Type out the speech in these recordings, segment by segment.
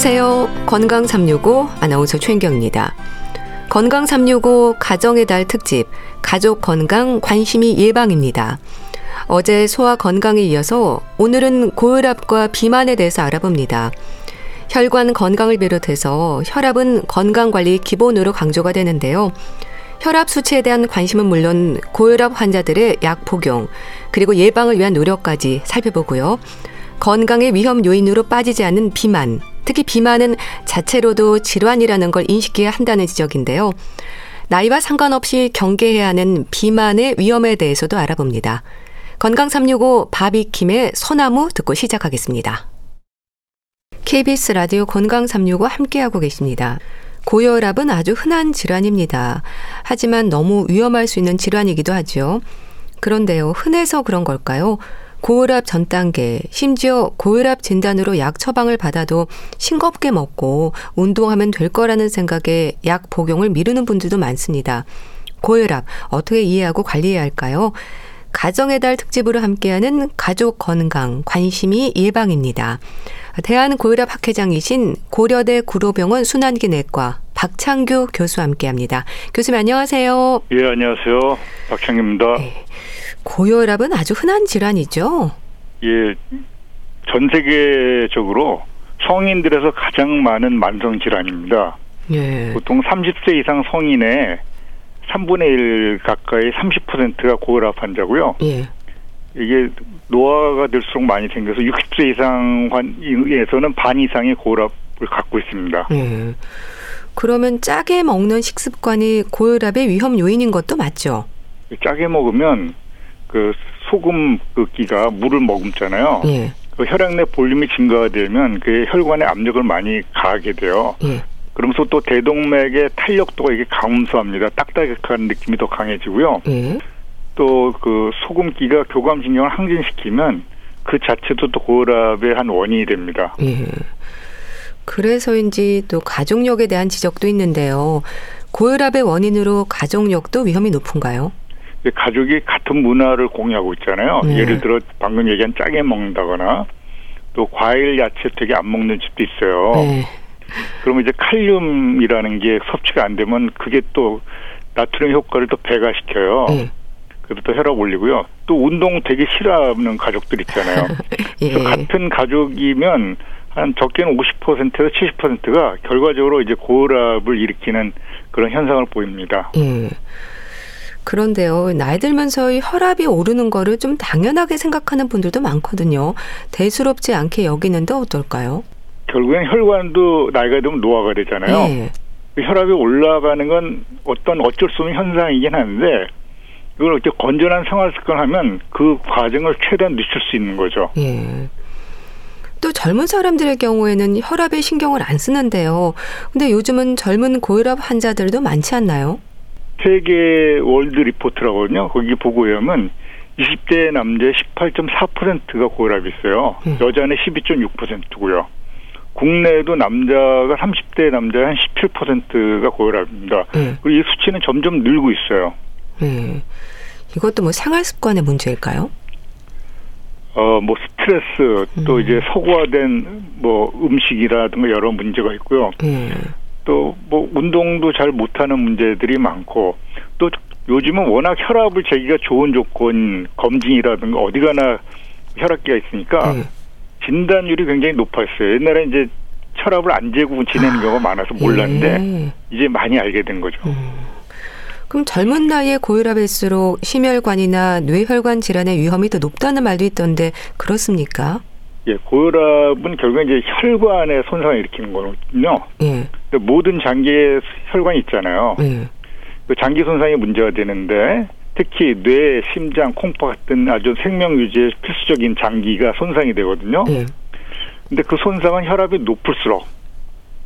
안녕하세요. 건강 365 아나운서 최인경입니다. 건강 365 가정의 달 특집 가족 건강 관심이 예방입니다. 어제 소아 건강에 이어서 오늘은 고혈압과 비만에 대해서 알아봅니다. 혈관 건강을 비롯해서 혈압은 건강 관리 기본으로 강조가 되는데요. 혈압 수치에 대한 관심은 물론 고혈압 환자들의 약 복용, 그리고 예방을 위한 노력까지 살펴보고요. 건강의 위험 요인으로 빠지지 않는 비만, 특히 비만은 자체로도 질환이라는 걸 인식해야 한다는 지적인데요. 나이와 상관없이 경계해야 하는 비만의 위험에 대해서도 알아봅니다. 건강 365 바비킴의 소나무 듣고 시작하겠습니다. KBS 라디오 건강 365 함께하고 계십니다. 고혈압은 아주 흔한 질환입니다. 하지만 너무 위험할 수 있는 질환이기도 하죠. 그런데요, 흔해서 그런 걸까요? 고혈압 전 단계, 심지어 고혈압 진단으로 약 처방을 받아도 싱겁게 먹고 운동하면 될 거라는 생각에 약 복용을 미루는 분들도 많습니다. 고혈압 어떻게 이해하고 관리해야 할까요? 가정의 달 특집으로 함께하는 가족 건강 관심이 예방입니다. 대한 고혈압 학회장이신 고려대 구로병원 순환기내과 박창규 교수와 함께합니다. 교수님 안녕하세요. 예 안녕하세요 박창규입니다. 네. 고혈압은 아주 흔한 질환이죠. 예, 전 세계적으로 성인들에서 가장 많은 만성 질환입니다. 예. 보통 30세 이상 성인의 3분의 1 가까이 30%가 고혈압 환자고요. 예. 이게 노화가 될수록 많이 생겨서 60세 이상에서는 반 이상의 고혈압을 갖고 있습니다. 예. 그러면 짜게 먹는 식습관이 고혈압의 위험 요인인 것도 맞죠? 짜게 먹으면 그 소금 그 기가 물을 머금잖아요. 예. 그 혈액 내 볼륨이 증가가 되면 그 혈관에 압력을 많이 가하게 돼요. 예. 그러면서 또 대동맥의 탄력도가 이게 감소합니다. 딱딱한 느낌이 더 강해지고요. 예. 또그 소금기가 교감신경을 항진시키면 그 자체도 또 고혈압의 한 원인이 됩니다. 예. 그래서인지 또 가족력에 대한 지적도 있는데요. 고혈압의 원인으로 가족력도 위험이 높은가요? 가족이 같은 문화를 공유하고 있잖아요. 네. 예를 들어 방금 얘기한 짜게 먹는다거나 또 과일 야채 되게 안 먹는 집도 있어요. 네. 그러면 이제 칼륨이라는 게 섭취가 안 되면 그게 또 나트륨 효과를 또 배가시켜요. 네. 그래서 또 혈압 올리고요. 또 운동 되게 싫어하는 가족들 있잖아요. 예. 같은 가족이면 한 적게는 50%에서 70%가 결과적으로 이제 고혈압을 일으키는 그런 현상을 보입니다. 예. 그런데요, 나이 들면서 혈압이 오르는 거를 좀 당연하게 생각하는 분들도 많거든요. 대수롭지 않게 여기는데 어떨까요? 결국엔 혈관도 나이가 들면 노화가 되잖아요. 네. 혈압이 올라가는 건 어떤 어쩔 수 없는 현상이긴 한데 이걸 이렇게 건전한 생활 습관을 하면 그 과정을 최대한 늦출 수 있는 거죠. 예. 또 젊은 사람들의 경우에는 혈압에 신경을 안 쓰는데요. 근데 요즘은 젊은 고혈압 환자들도 많지 않나요? 세계 월드 리포트라거든요. 거기 보고에 하면 20대 남자 18.4%가 고혈압이 있어요. 음. 여자는 12.6%고요. 국내에도 남자가 30대 남자 한 17%가 고혈압입니다. 음. 그리고 이 수치는 점점 늘고 있어요. 음. 이것도 뭐 생활 습관의 문제일까요? 어, 뭐 스트레스 또 음. 이제 서구화된 뭐 음식이라든가 여러 문제가 있고요. 음. 또뭐 운동도 잘 못하는 문제들이 많고 또 요즘은 워낙 혈압을 재기가 좋은 조건 검진이라든가 어디 가나 혈압기가 있으니까 네. 진단율이 굉장히 높았어요. 옛날에 이제 혈압을 안 재고 지내는 아, 경우가 많아서 몰랐는데 네. 이제 많이 알게 된 거죠. 음. 그럼 젊은 나이에 고혈압일수록 심혈관이나 뇌혈관 질환의 위험이 더 높다는 말도 있던데 그렇습니까? 예, 고혈압은 결국 이제 혈관에 손상을 일으키는 거거든요. 예. 모든 장기에 혈관이 있잖아요. 예. 그 장기 손상이 문제가 되는데 특히 뇌, 심장, 콩팥 같은 아주 생명 유지에 필수적인 장기가 손상이 되거든요. 예. 근데 그 손상은 혈압이 높을수록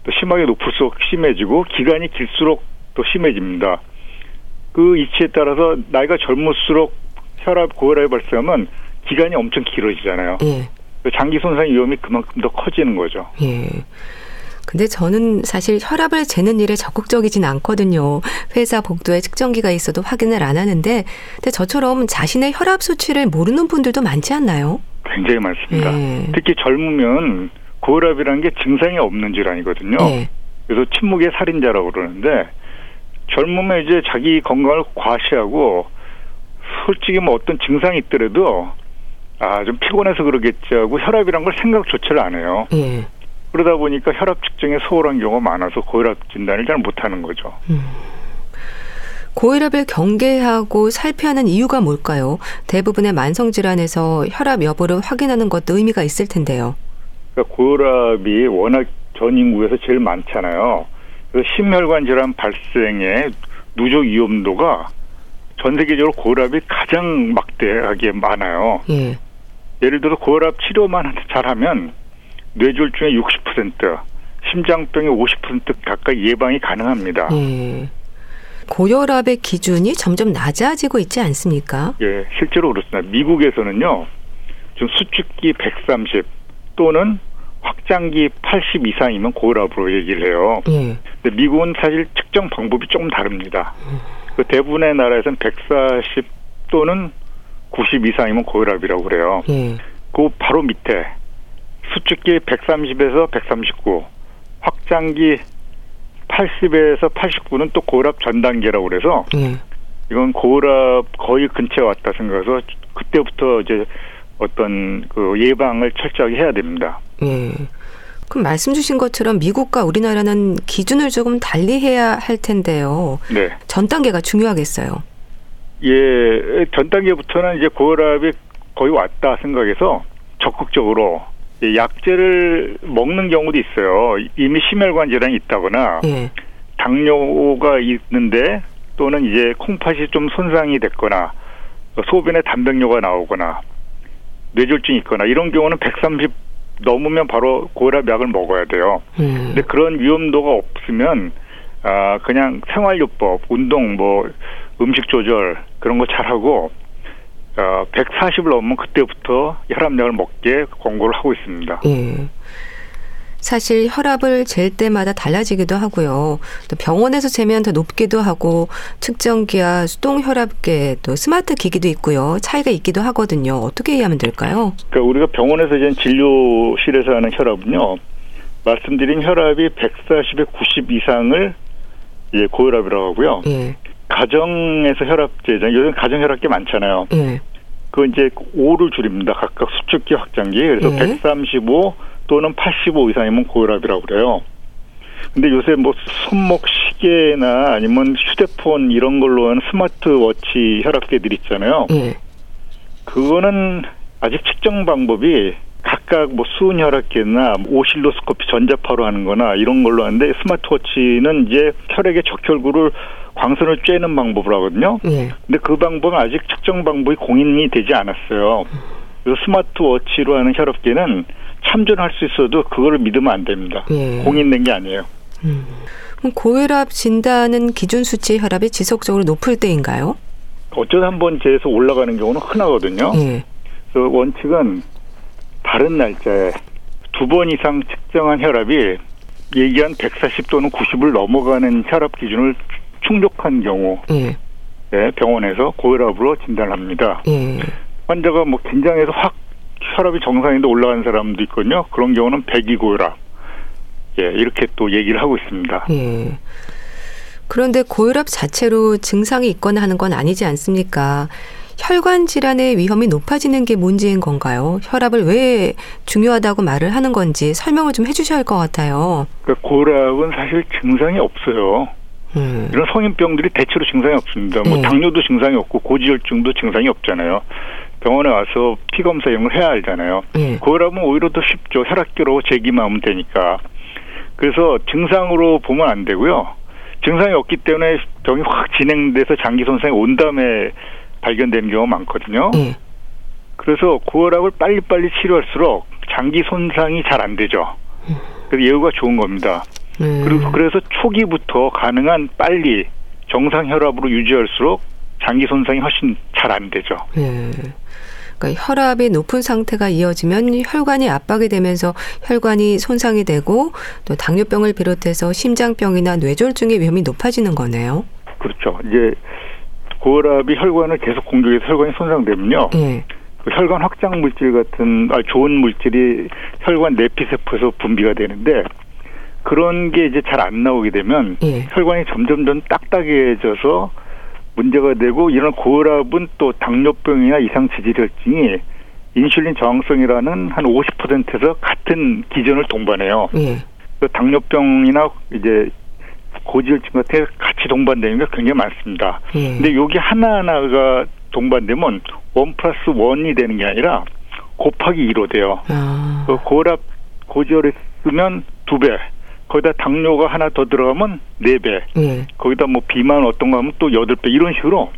또 심하게 높을수록 심해지고 기간이 길수록 또 심해집니다. 그 이치에 따라서 나이가 젊을수록 혈압 고혈압이 발생하면 기간이 엄청 길어지잖아요. 예. 그 장기 손상 위험이 그만큼 더 커지는 거죠. 예. 근데 저는 사실 혈압을 재는 일에 적극적이진 않거든요. 회사 복도에 측정기가 있어도 확인을 안 하는데, 근데 저처럼 자신의 혈압 수치를 모르는 분들도 많지 않나요? 굉장히 많습니다. 예. 특히 젊으면 고혈압이라는 게 증상이 없는 질환이거든요. 네. 그래서 침묵의 살인자라고 그러는데 젊으면 이제 자기 건강을 과시하고 솔직히 뭐 어떤 증상이 있더라도 아 좀 피곤해서 그러겠지 하고 혈압이란 걸 생각조차를 안 해요. 네. 그러다 보니까 혈압 측정에 소홀한 경우가 많아서 고혈압 진단을 잘 못하는 거죠. 음. 고혈압을 경계하고 살펴야 하는 이유가 뭘까요? 대부분의 만성 질환에서 혈압 여부를 확인하는 것도 의미가 있을 텐데요. 그러니까 고혈압이 워낙 전 인구에서 제일 많잖아요. 그래서 심혈관 질환 발생의 누적 위험도가 전 세계적으로 고혈압이 가장 막대하게 많아요. 예. 예를 들어 고혈압 치료만 잘하면 뇌졸중의 60%, 심장병의 50% 가까이 예방이 가능합니다. 예. 고혈압의 기준이 점점 낮아지고 있지 않습니까? 예, 실제로 그렇습니다. 미국에서는요, 좀 수축기 130 또는 확장기 80 이상이면 고혈압으로 얘기를 해요. 예. 근데 미국은 사실 측정 방법이 조금 다릅니다. 음. 그 대부분의 나라에서는 140 또는 90 이상이면 고혈압이라고 그래요. 예. 그 바로 밑에 수축기 130에서 139, 확장기 80에서 89는 또 고혈압 전 단계라고 그래서 예. 이건 고혈압 거의 근처에 왔다 생각해서 그때부터 이제 어떤 그 예방을 철저하게 해야 됩니다. 예. 그럼 말씀 주신 것처럼 미국과 우리나라는 기준을 조금 달리 해야 할 텐데요. 네. 전 단계가 중요하겠어요. 예, 전 단계부터는 이제 고혈압이 거의 왔다 생각해서 적극적으로 약제를 먹는 경우도 있어요. 이미 심혈관 질환이 있다거나 예. 당뇨가 있는데 또는 이제 콩팥이 좀 손상이 됐거나 소변에 단백뇨가 나오거나 뇌졸중이 있거나 이런 경우는 130 넘으면 바로 고혈압 약을 먹어야 돼요. 음. 근데 그런 위험도가 없으면 아 그냥 생활요법, 운동, 뭐 음식 조절 그런 거 잘하고 어, 140을 넘으면 그때부터 혈압약을 먹게 권고를 하고 있습니다. 예. 사실 혈압을 잴 때마다 달라지기도 하고요. 또 병원에서 재면 더 높기도 하고 측정기와 수동 혈압계 또 스마트 기기도 있고요. 차이가 있기도 하거든요. 어떻게 이해하면 될까요? 그러니까 우리가 병원에서 이제 진료실에서 하는 혈압은요. 말씀드린 혈압이 140에 90 이상을 예, 고혈압이라고 하고요. 예. 가정에서 혈압제죠. 요즘 가정 혈압계 많잖아요. 예. 그 이제 5를 줄입니다. 각각 수축기 확장기. 그래서 예. 135 또는 85 이상이면 고혈압이라고 그래요. 근데 요새 뭐 손목 시계나 아니면 휴대폰 이런 걸로 하는 스마트워치 혈압계들 있잖아요. 예. 그거는 아직 측정 방법이 각각 뭐 수은 혈압계나 오실로스코피 전자파로 하는 거나 이런 걸로 하는데 스마트워치는 이제 혈액의 적혈구를 광선을 쬐는 방법을 하거든요. 예. 근데 그 방법은 아직 측정 방법이 공인이 되지 않았어요. 그래서 스마트워치로 하는 혈압계는 참전할 수 있어도 그거를 믿으면 안 됩니다. 예. 공인된 게 아니에요. 음. 고혈압 진단은 기준 수치 혈압이 지속적으로 높을 때인가요? 어쩌다 한번 재서 올라가는 경우는 흔하거든요. 예. 그래서 원칙은 다른 날짜에 두 번 이상 측정한 혈압이 얘기한 140 또는 90을 넘어가는 혈압 기준을 충족한 경우 예. 네, 병원에서 고혈압으로 진단합니다. 예. 환자가 뭐 긴장해서 확 혈압이 정상인데 올라간 사람도 있거든요. 그런 경우는 배기고혈압. 예, 이렇게 또 얘기를 하고 있습니다. 예. 그런데 고혈압 자체로 증상이 있거나 하는 건 아니지 않습니까? 혈관 질환의 위험이 높아지는 게 문제인 건가요? 혈압을 왜 중요하다고 말을 하는 건지 설명을 좀 해주셔야 할 것 같아요. 그러니까 고혈압은 사실 증상이 없어요. 음. 이런 성인병들이 대체로 증상이 없습니다. 뭐 네. 당뇨도 증상이 없고 고지혈증도 증상이 없잖아요. 병원에 와서 피 검사 이런 걸 해야 알잖아요. 네. 고혈압은 오히려 더 쉽죠. 혈압계로 재기만 하면 되니까. 그래서 증상으로 보면 안 되고요. 증상이 없기 때문에 병이 확 진행돼서 장기 손상이 온 다음에 발견되는 경우가 많거든요. 네. 그래서 고혈압을 빨리빨리 치료할수록 장기 손상이 잘 안 되죠. 음. 그래서 예후가 좋은 겁니다. 네. 그리고 그래서 초기부터 가능한 빨리 정상 혈압으로 유지할수록 장기 손상이 훨씬 잘 안 되죠. 네. 그러니까 혈압이 높은 상태가 이어지면 혈관이 압박이 되면서 혈관이 손상이 되고 또 당뇨병을 비롯해서 심장병이나 뇌졸중의 위험이 높아지는 거네요. 그렇죠. 이제 고혈압이 혈관을 계속 공격해서 혈관이 손상되면요. 네. 그 혈관 확장 물질 같은 아, 좋은 물질이 혈관 내피세포에서 분비가 되는데 그런 게 이제 잘 안 나오게 되면 예. 혈관이 점점 점 딱딱해져서 문제가 되고 이런 고혈압은 또 당뇨병이나 이상 지질혈증이 인슐린 저항성이라는 한 50%에서 같은 기전을 동반해요. 예. 그 당뇨병이나 이제 고지혈증 같은 같이 동반되는 게 굉장히 많습니다. 예. 근데 여기 하나하나가 동반되면 원 플러스 원이 되는 게 아니라 곱하기 2로 돼요. 아. 그 고혈압 고지혈이 쓰면 두 배. 거기다 당뇨가 하나 더 들어가면 네 배. 예. 거기다 뭐 비만 어떤 거 하면 또 여덟 배 이런 식으로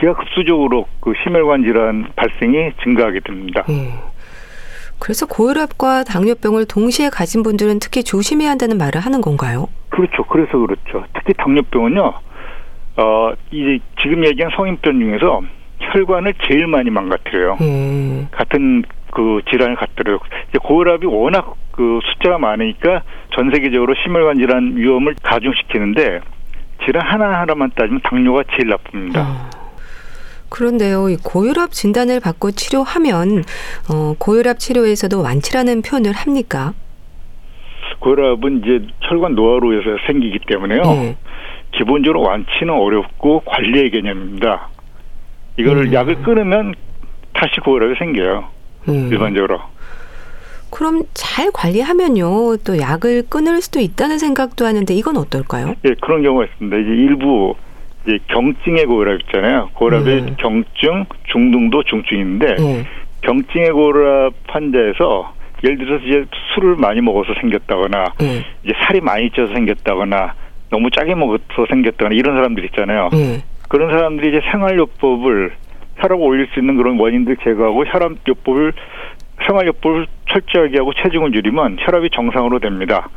기하급수적으로 그 심혈관 질환 발생이 증가하게 됩니다. 예. 그래서 고혈압과 당뇨병을 동시에 가진 분들은 특히 조심해야 한다는 말을 하는 건가요? 그렇죠. 그래서 그렇죠. 특히 당뇨병은요. 어, 이제 지금 얘기한 성인병 중에서 혈관을 제일 많이 망가뜨려요. 음. 같은 그 질환을 갖더라도 이제 고혈압이 워낙 그 숫자가 많으니까 전 세계적으로 심혈관 질환 위험을 가중시키는데 질환 하나 하나만 따지면 당뇨가 제일 나쁩니다. 어. 그런데요, 이 고혈압 진단을 받고 치료하면 어, 고혈압 치료에서도 완치라는 표현을 합니까? 고혈압은 이제 혈관 노화로 해서 생기기 때문에요. 네. 기본적으로 완치는 어렵고 관리의 개념입니다. 이거를 음. 약을 끊으면 다시 고혈압이 생겨요. 음. 일반적으로. 그럼 잘 관리하면요, 또 약을 끊을 수도 있다는 생각도 하는데 이건 어떨까요? 예, 그런 경우가 있습니다. 이제 일부 이제 경증의 고혈압 있잖아요. 고혈압의 네. 경증, 중등도, 중증인데 네. 경증의 고혈압 환자에서 예를 들어서 이제 술을 많이 먹어서 생겼다거나 네. 이제 살이 많이 쪄서 생겼다거나 너무 짜게 먹어서 생겼다거나 이런 사람들 있잖아요. 네. 그런 사람들이 이제 생활요법을 혈압 올릴 수 있는 그런 원인들 제거하고 혈압요법을 생활요법을 철저하게 하고 체중을 줄이면 혈압이 정상으로 됩니다.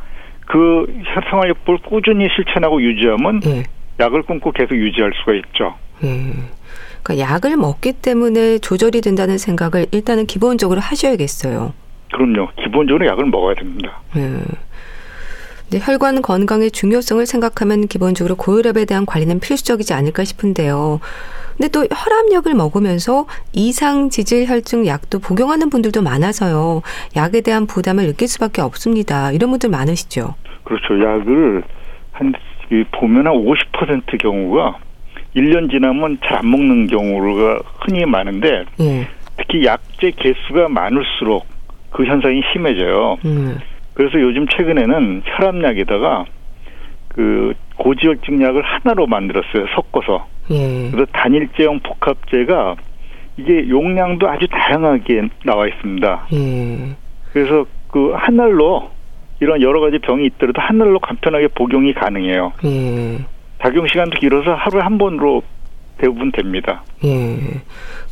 그 생활요법을 꾸준히 실천하고 유지하면 네. 약을 끊고 계속 유지할 수가 있죠. 음. 그러니까 약을 먹기 때문에 조절이 된다는 생각을 일단은 기본적으로 하셔야겠어요. 그럼요. 기본적으로 약을 먹어야 됩니다. 음. 네, 혈관 건강의 중요성을 생각하면 기본적으로 고혈압에 대한 관리는 필수적이지 않을까 싶은데요. 근데 또 혈압약을 먹으면서 이상 지질 혈증 약도 복용하는 분들도 많아서요. 약에 대한 부담을 느낄 수밖에 없습니다. 이런 분들 많으시죠? 그렇죠. 약을 한 보면 한 50% 경우가 1년 지나면 잘 안 먹는 경우가 흔히 많은데 예. 특히 약제 개수가 많을수록 그 현상이 심해져요. 음. 그래서 요즘 최근에는 혈압약에다가 그 고지혈증 약을 하나로 만들었어요. 섞어서. 예. 그래서 단일제형 복합제가 이게 용량도 아주 다양하게 나와 있습니다. 예. 그래서 그 하늘로 이런 여러 가지 병이 있더라도 하늘로 간편하게 복용이 가능해요. 예. 작용 시간도 길어서 하루에 한 번으로 대부분 됩니다. 예.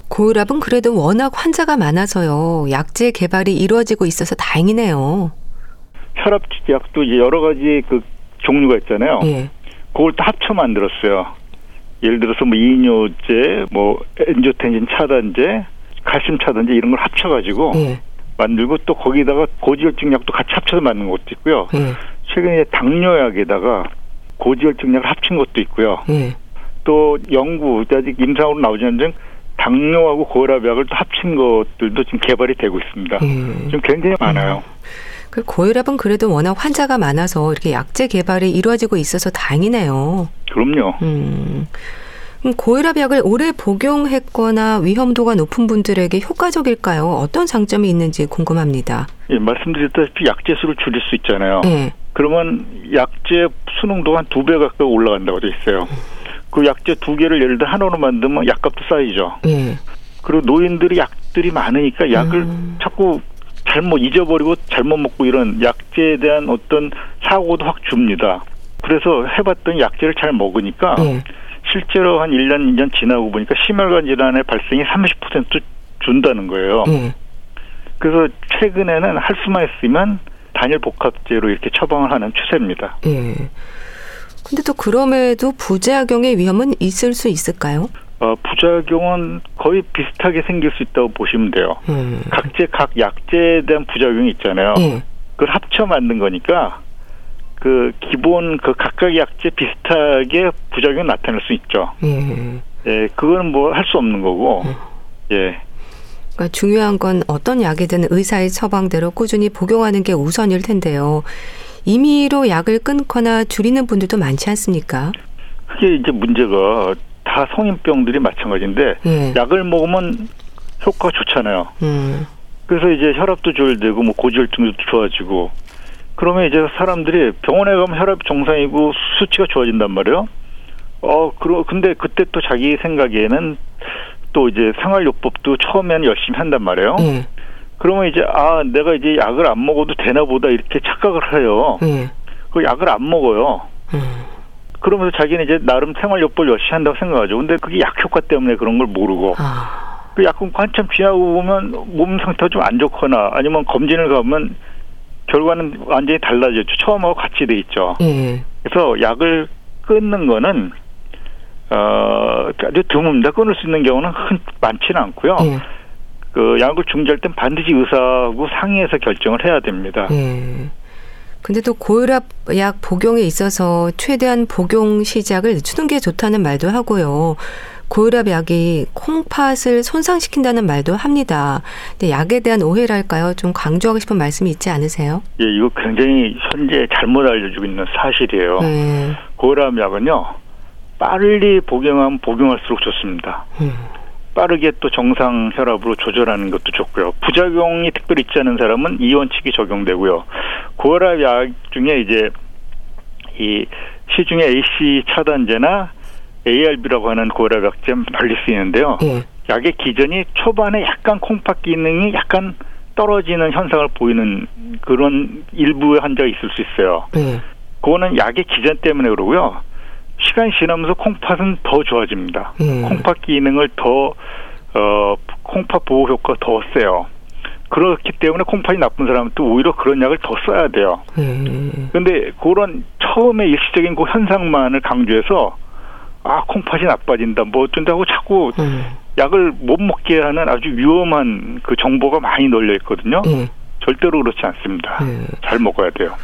고혈압은 그래도 워낙 환자가 많아서요. 약제 개발이 이루어지고 있어서 다행이네요. 혈압 약도 여러 가지 그 종류가 있잖아요. 예. 그걸 다 합쳐 만들었어요. 예를 들어서 뭐 이뇨제, 뭐 엔조텐신 차단제, 칼슘 차단제 이런 걸 합쳐가지고 예. 만들고 또 거기다가 고지혈증 약도 같이 합쳐서 만든 것도 있고요. 예. 최근에 당뇨약에다가 고지혈증 약을 합친 것도 있고요. 예. 또 연구 아직 임상으로 나오지 않은 당뇨하고 고혈압약을 또 합친 것들도 지금 개발이 되고 있습니다. 예. 지금 굉장히 많아요. 음. 그 고혈압은 그래도 워낙 환자가 많아서 이렇게 약제 개발이 이루어지고 있어서 다행이네요. 그럼요. 음. 고혈압 약을 오래 복용했거나 위험도가 높은 분들에게 효과적일까요? 어떤 장점이 있는지 궁금합니다. 예, 말씀드렸다시피 약제 수를 줄일 수 있잖아요. 예. 그러면 약제 수능도 한 두 배 가까이 올라간다고 돼 있어요. 그 약제 두 개를 예를 들어 하나로 만들면 약값도 쌓이죠. 예. 그리고 노인들이 약들이 많으니까 약을 음. 자꾸 잘못 잊어버리고 잘못 먹고 이런 약제에 대한 어떤 사고도 확 줍니다. 그래서 해봤던 약제를 잘 먹으니까 예. 실제로 한 1년, 2년 지나고 보니까 심혈관 질환의 발생이 30% 준다는 거예요. 예. 그래서 최근에는 할 수만 있으면 단일 복합제로 이렇게 처방을 하는 추세입니다. 예. 근데 또 그럼에도 부작용의 위험은 있을 수 있을까요? 어, 부작용은 거의 비슷하게 생길 수 있다고 보시면 돼요. 음. 각제 각 약제에 대한 부작용이 있잖아요. 예. 그걸 합쳐 만든 거니까 그 기본 그 각각 약제 비슷하게 부작용이 나타날 수 있죠. 예. 예, 그거는 뭐 할 수 없는 거고. 예. 그러니까 중요한 건 어떤 약이든 의사의 처방대로 꾸준히 복용하는 게 우선일 텐데요. 임의로 약을 끊거나 줄이는 분들도 많지 않습니까? 그게 이제 문제가 다 성인병들이 마찬가지인데 예. 약을 먹으면 효과가 좋잖아요. 음. 그래서 이제 혈압도 조절되고 뭐 고지혈증도 좋아지고 그러면 이제 사람들이 병원에 가면 혈압 정상이고 수치가 좋아진단 말이에요. 어, 그러 근데 그때 또 자기 생각에는 또 이제 생활요법도 처음에는 열심히 한단 말이에요. 예. 그러면 이제 아 내가 이제 약을 안 먹어도 되나 보다 이렇게 착각을 해요. 예. 그 약을 안 먹어요. 음. 그러면서 자기는 이제 나름 생활요법을 열심히 한다고 생각하죠. 근데 그게 약 효과 때문에 그런 걸 모르고 아. 그 약국 한참 지나고 보면 몸 상태가 좀 안 좋거나 아니면 검진을 가면 결과는 완전히 달라졌죠. 처음하고 같이 돼 있죠. 예. 그래서 약을 끊는 거는 어 아주 드뭅니다. 끊을 수 있는 경우는 흔 많지는 않고요. 예. 그 약을 중지할 땐 반드시 의사하고 상의해서 결정을 해야 됩니다. 예. 근데 또 고혈압 약 복용에 있어서 최대한 복용 시작을 늦추는 게 좋다는 말도 하고요. 고혈압 약이 콩팥을 손상시킨다는 말도 합니다. 근데 약에 대한 오해랄까요? 좀 강조하고 싶은 말씀이 있지 않으세요? 예, 이거 굉장히 현재 잘못 알려주고 있는 사실이에요. 네. 고혈압 약은요, 빨리 복용하면 복용할수록 좋습니다. 음. 빠르게 또 정상 혈압으로 조절하는 것도 좋고요. 부작용이 특별히 있지 않은 사람은 이 원칙이 적용되고요. 고혈압 약 중에 이제 이 시중에 AC 차단제나 ARB라고 하는 고혈압 약제 널리 쓰이는데요. 예. 약의 기전이 초반에 약간 콩팥 기능이 약간 떨어지는 현상을 보이는 그런 일부의 환자가 있을 수 있어요. 예. 그거는 약의 기전 때문에 그러고요. 시간이 지나면서 콩팥은 더 좋아집니다. 예. 콩팥 기능을 더 어, 콩팥 보호 효과가 더 세요. 그렇기 때문에 콩팥이 나쁜 사람은 또 오히려 그런 약을 더 써야 돼요. 그런데 예. 그런 처음에 일시적인 그 현상만을 강조해서 아 콩팥이 나빠진다 뭐 어쩐다고 자꾸 음. 약을 못 먹게 하는 아주 위험한 그 정보가 많이 널려 있거든요. 음. 절대로 그렇지 않습니다. 음. 잘 먹어야 돼요.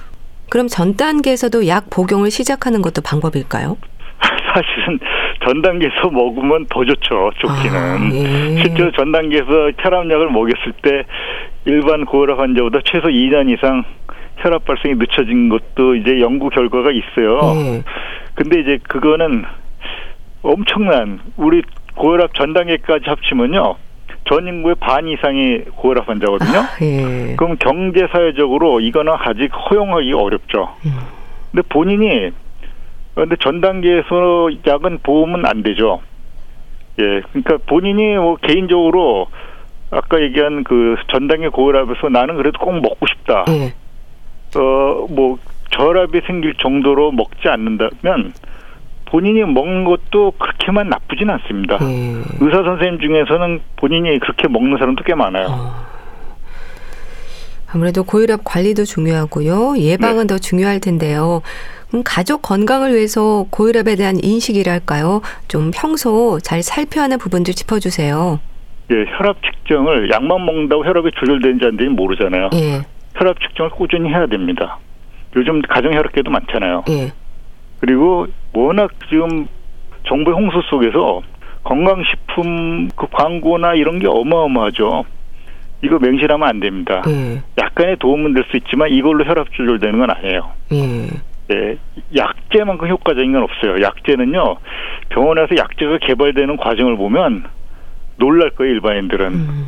그럼 전 단계에서도 약 복용을 시작하는 것도 방법일까요? 사실은 전 단계에서 먹으면 더 좋죠. 좋기는. 아, 예. 실제로 전 단계에서 혈압약을 먹였을 때 일반 고혈압 환자보다 최소 2년 이상 혈압 발생이 늦춰진 것도 이제 연구 결과가 있어요. 예. 근데 이제 그거는 엄청난 우리 고혈압 전 단계까지 합치면요. 전 인구의 반 이상이 고혈압 환자거든요. 아, 예. 그럼 경제 사회적으로 이거는 아직 허용하기 어렵죠. 음. 근데 본인이 근데 전 단계에서 약은 보험은 안 되죠. 예, 그러니까 본인이 뭐 개인적으로 아까 얘기한 그 전 단계 고혈압에서 나는 그래도 꼭 먹고 싶다. 예. 어뭐 저혈압이 생길 정도로 먹지 않는다면 본인이 먹는 것도 그렇게만 나쁘진 않습니다. 음. 의사 선생님 중에서는 본인이 그렇게 먹는 사람도 꽤 많아요. 어. 아무래도 고혈압 관리도 중요하고요. 예방은 네. 더 중요할 텐데요. 그럼 가족 건강을 위해서 고혈압에 대한 인식이랄까요? 좀 평소 잘 살펴야 하는 부분들 짚어주세요. 예, 혈압 측정을 약만 먹는다고 혈압이 조절되는지 안 되는지 모르잖아요. 예. 혈압 측정을 꾸준히 해야 됩니다. 요즘 가정 혈압계도 많잖아요. 예. 그리고 워낙 지금 정부의 홍수 속에서 건강식품 그 광고나 이런 게 어마어마하죠. 이거 맹신하면 안 됩니다. 음. 약간의 도움은 될 수 있지만 이걸로 혈압 조절되는 건 아니에요. 음. 네, 약제만큼 효과적인 건 없어요. 약제는요 병원에서 약제가 개발되는 과정을 보면 놀랄 거예요 일반인들은 음.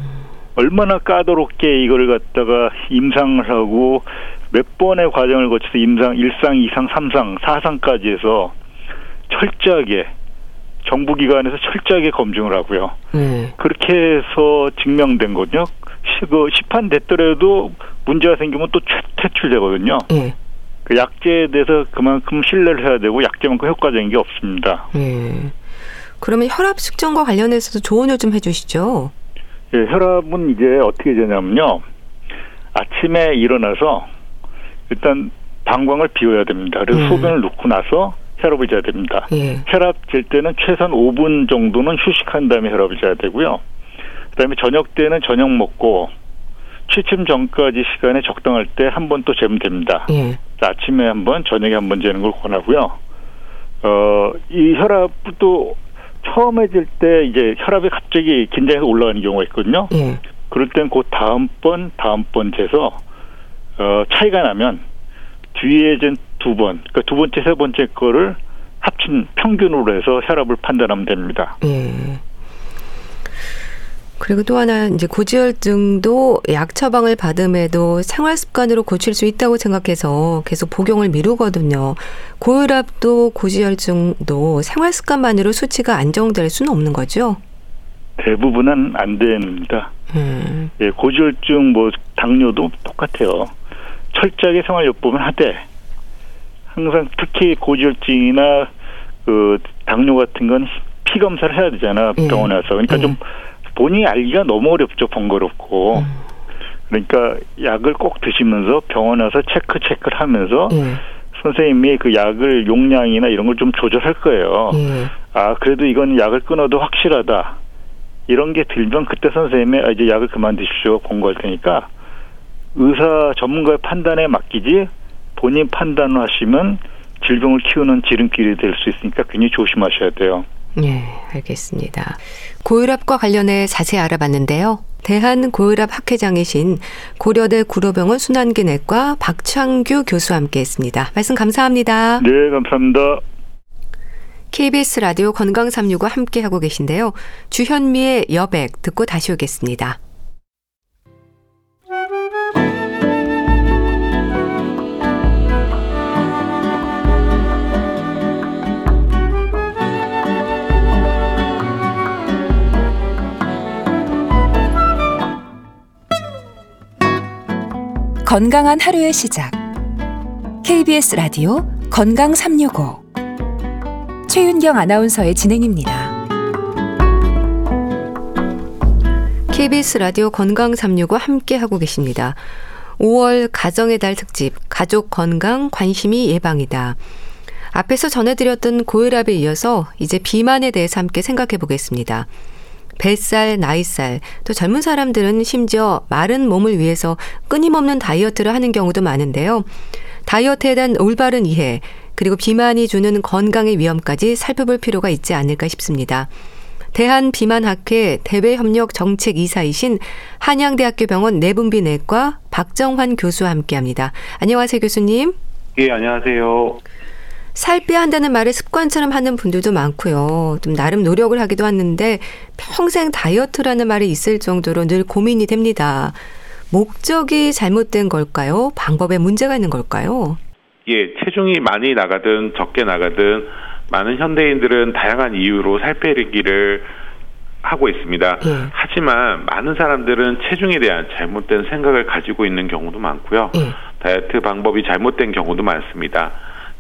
얼마나 까다롭게 이거를 갖다가 임상을 하고 몇 번의 과정을 거쳐서 임상 1상, 2상, 3상, 4상까지 해서 철저하게 정부 기관에서 철저하게 검증을 하고요. 네. 그렇게 해서 증명된 거든요. 그 시판 됐더라도 문제가 생기면 또 퇴출되거든요. 네. 그 약제에 대해서 그만큼 신뢰를 해야 되고 약제만큼 효과적인 게 없습니다. 네. 그러면 혈압 측정과 관련해서도 조언을 좀 해주시죠. 예, 혈압은 이제 어떻게 되냐면요. 아침에 일어나서 일단 방광을 비워야 됩니다. 그래서 음. 소변을 넣고 나서 혈압을 재야 됩니다. 예. 혈압 잴 때는 최소한 5분 정도는 휴식한 다음에 혈압을 재야 되고요. 그다음에 저녁 때는 저녁 먹고 취침 전까지 시간에 적당할 때 한 번 또 재면 됩니다. 예. 아침에 한 번, 저녁에 한 번 재는 걸 권하고요. 어, 이 혈압도 처음에 질 때 이제 혈압이 갑자기 긴장해서 올라가는 경우가 있거든요. 예. 그럴 땐 그 다음번 다음번 재서 어 차이가 나면 뒤에 젠 두 번, 그러니까 두 번째 세 번째 거를 합친 평균으로 해서 혈압을 판단하면 됩니다. 예. 그리고 또 하나 이제 고지혈증도 약 처방을 받음에도 생활 습관으로 고칠 수 있다고 생각해서 계속 복용을 미루거든요. 고혈압도 고지혈증도 생활 습관만으로 수치가 안정될 수는 없는 거죠? 대부분은 안 됩니다. 음. 예, 고지혈증 뭐 당뇨도 똑같아요. 철저하게 생활요법은 하되 항상 특히 고지혈증이나 그 당뇨 같은 건 피 검사를 해야 되잖아 예. 병원에 와서 그러니까 예. 좀 본인이 알기가 너무 어렵죠 번거롭고 음. 그러니까 약을 꼭 드시면서 병원에 와서 체크 체크를 하면서 예. 선생님이 그 약을 용량이나 이런 걸 좀 조절할 거예요. 예. 아 그래도 이건 약을 끊어도 확실하다. 이런 게 들면 그때 선생님이 아, 이제 약을 그만 드십시오 권고할 테니까 의사 전문가의 판단에 맡기지 본인 판단을 하시면 질병을 키우는 지름길이 될 수 있으니까 굉장히 조심하셔야 돼요. 네, 알겠습니다. 고혈압과 관련해 자세히 알아봤는데요. 대한고혈압 학회장이신 고려대 구로병원 순환기내과 박창규 교수와 함께했습니다. 말씀 감사합니다. 네, 감사합니다. KBS 라디오 건강 365 함께하고 계신데요. 주현미의 여백 듣고 다시 오겠습니다. 건강한 하루의 시작. KBS 라디오 건강 365. 최윤경 아나운서의 진행입니다. KBS 라디오 건강 365 함께 하고 계십니다. 5월 가정의 달 특집 가족 건강 관심이 예방이다. 앞에서 전해드렸던 고혈압에 이어서 이제 비만에 대해서 함께 생각해 보겠습니다. 뱃살, 나이살, 또 젊은 사람들은 심지어 마른 몸을 위해서 끊임없는 다이어트를 하는 경우도 많은데요. 다이어트에 대한 올바른 이해, 그리고 비만이 주는 건강의 위험까지 살펴볼 필요가 있지 않을까 싶습니다. 대한비만학회 대외협력 정책 이사이신 한양대학교 병원 내분비 내과 박정환 교수와 함께합니다. 안녕하세요, 교수님. 예, 안녕하세요. 살 빼야 한다는 말을 습관처럼 하는 분들도 많고요. 좀 나름 노력을 하기도 하는데 평생 다이어트라는 말이 있을 정도로 늘 고민이 됩니다. 목적이 잘못된 걸까요? 방법에 문제가 있는 걸까요? 예, 체중이 많이 나가든 적게 나가든 많은 현대인들은 다양한 이유로 살 빼기를 하고 있습니다. 예. 하지만 많은 사람들은 체중에 대한 잘못된 생각을 가지고 있는 경우도 많고요. 예. 다이어트 방법이 잘못된 경우도 많습니다.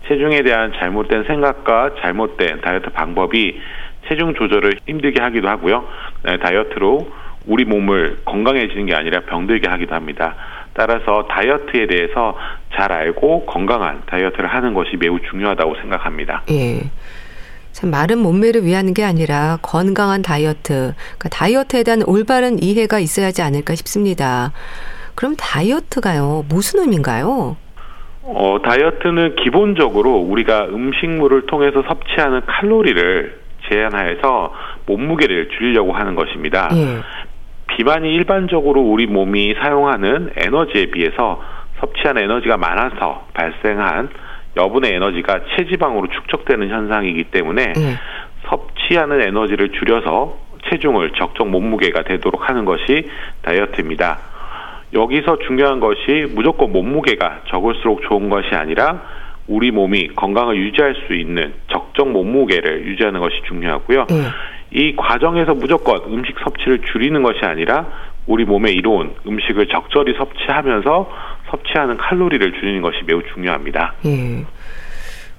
체중에 대한 잘못된 생각과 잘못된 다이어트 방법이 체중 조절을 힘들게 하기도 하고요. 네, 다이어트로 우리 몸을 건강해지는 게 아니라 병들게 하기도 합니다. 따라서 다이어트에 대해서 잘 알고 건강한 다이어트를 하는 것이 매우 중요하다고 생각합니다. 예. 참 마른 몸매를 위하는 게 아니라 건강한 다이어트, 그러니까 다이어트에 대한 올바른 이해가 있어야 하지 않을까 싶습니다. 그럼 다이어트가요, 무슨 의미인가요? 어, 다이어트는 기본적으로 우리가 음식물을 통해서 섭취하는 칼로리를 제한하여서 몸무게를 줄이려고 하는 것입니다. 예. 비만이 일반적으로 우리 몸이 사용하는 에너지에 비해서 섭취한 에너지가 많아서 발생한 여분의 에너지가 체지방으로 축적되는 현상이기 때문에 예. 섭취하는 에너지를 줄여서 체중을 적정 몸무게가 되도록 하는 것이 다이어트입니다. 여기서 중요한 것이 무조건 몸무게가 적을수록 좋은 것이 아니라 우리 몸이 건강을 유지할 수 있는 적정 몸무게를 유지하는 것이 중요하고요. 네. 이 과정에서 무조건 음식 섭취를 줄이는 것이 아니라 우리 몸에 이로운 음식을 적절히 섭취하면서 섭취하는 칼로리를 줄이는 것이 매우 중요합니다. 예.